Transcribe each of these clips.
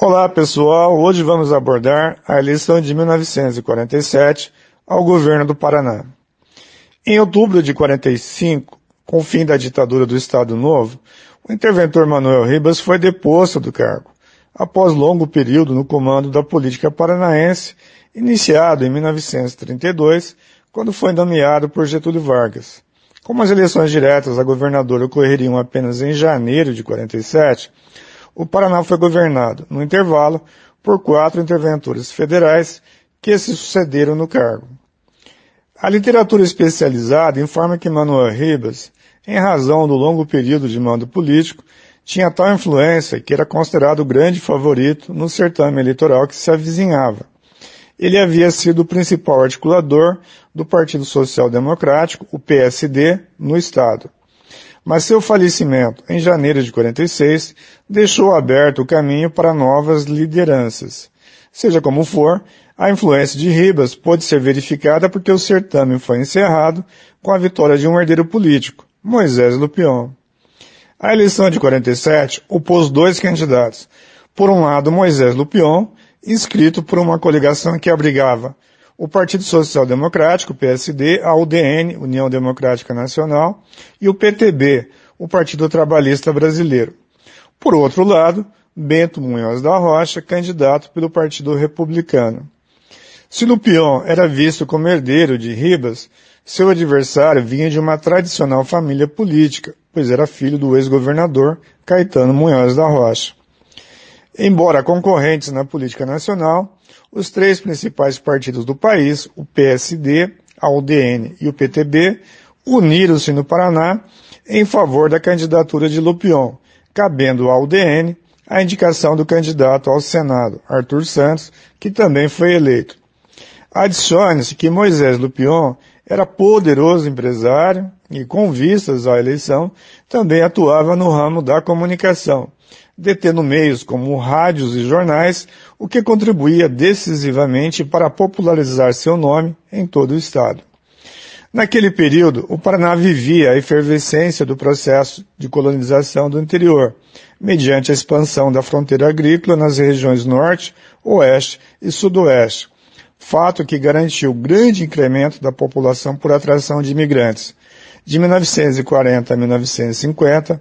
Olá pessoal, hoje vamos abordar a eleição de 1947 ao governo do Paraná. Em outubro de 45, com o fim da ditadura do Estado Novo, o interventor Manuel Ribas foi deposto do cargo, após longo período no comando da política paranaense, iniciado em 1932, quando foi nomeado por Getúlio Vargas. Como as eleições diretas a governador ocorreriam apenas em janeiro de 47, o Paraná foi governado, no intervalo, por quatro interventores federais que se sucederam no cargo. A literatura especializada informa que Manuel Ribas, em razão do longo período de mando político, tinha tal influência que era considerado o grande favorito no certame eleitoral que se avizinhava. Ele havia sido o principal articulador do Partido Social Democrático, o PSD, no Estado mas seu falecimento, em janeiro de 46, deixou aberto o caminho para novas lideranças. Seja como for, a influência de Ribas pôde ser verificada porque o certame foi encerrado com a vitória de um herdeiro político, Moisés Lupion. A eleição de 47 opôs dois candidatos. Por um lado, Moisés Lupion, inscrito por uma coligação que abrigava o Partido Social Democrático, PSD, a UDN, União Democrática Nacional, e o PTB, o Partido Trabalhista Brasileiro. Por outro lado, Bento Munhoz da Rocha, candidato pelo Partido Republicano. Se Lupion era visto como herdeiro de Ribas, seu adversário vinha de uma tradicional família política, pois era filho do ex-governador Caetano Munhoz da Rocha. Embora concorrentes na política nacional, os três principais partidos do país, o PSD, a UDN e o PTB, uniram-se no Paraná em favor da candidatura de Lupion, cabendo à UDN a indicação do candidato ao Senado, Arthur Santos, que também foi eleito. Adicione-se que Moisés Lupion era poderoso empresário e, com vistas à eleição, também atuava no ramo da comunicação, detendo meios como rádios e jornais, o que contribuía decisivamente para popularizar seu nome em todo o estado. Naquele período, o Paraná vivia a efervescência do processo de colonização do interior, mediante a expansão da fronteira agrícola nas regiões norte, oeste e sudoeste, fato que garantiu grande incremento da população por atração de imigrantes. De 1940 a 1950,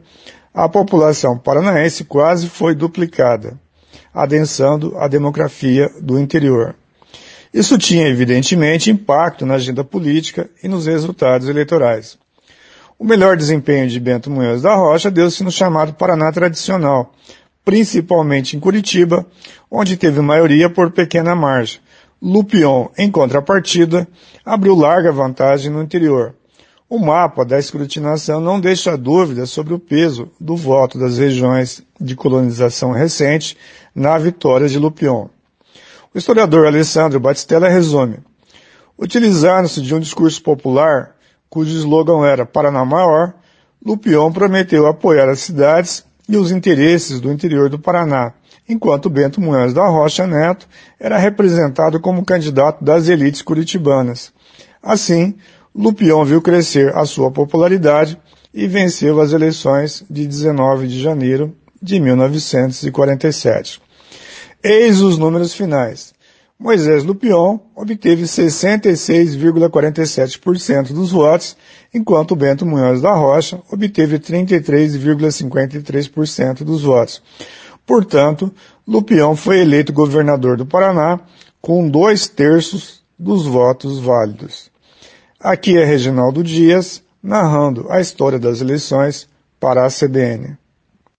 a população paranaense quase foi duplicada, adensando a demografia do interior. Isso tinha, evidentemente, impacto na agenda política e nos resultados eleitorais. O melhor desempenho de Bento Munhoz da Rocha deu-se no chamado Paraná tradicional, principalmente em Curitiba, onde teve maioria por pequena margem. Lupion, em contrapartida, abriu larga vantagem no interior. O mapa da escrutinação não deixa dúvida sobre o peso do voto das regiões de colonização recente na vitória de Lupion. O historiador Alessandro Batistella resume: utilizando-se de um discurso popular cujo slogan era Paraná Maior, Lupion prometeu apoiar as cidades e os interesses do interior do Paraná, enquanto Bento Munhoz da Rocha Neto era representado como candidato das elites curitibanas. Assim, Lupion viu crescer a sua popularidade e venceu as eleições de 19 de janeiro de 1947. Eis os números finais. Moisés Lupion obteve 66,47% dos votos, enquanto Bento Munhoz da Rocha obteve 33,53% dos votos. Portanto, Lupion foi eleito governador do Paraná com dois terços dos votos válidos. Aqui é Reginaldo Dias, narrando a história das eleições para a CBN.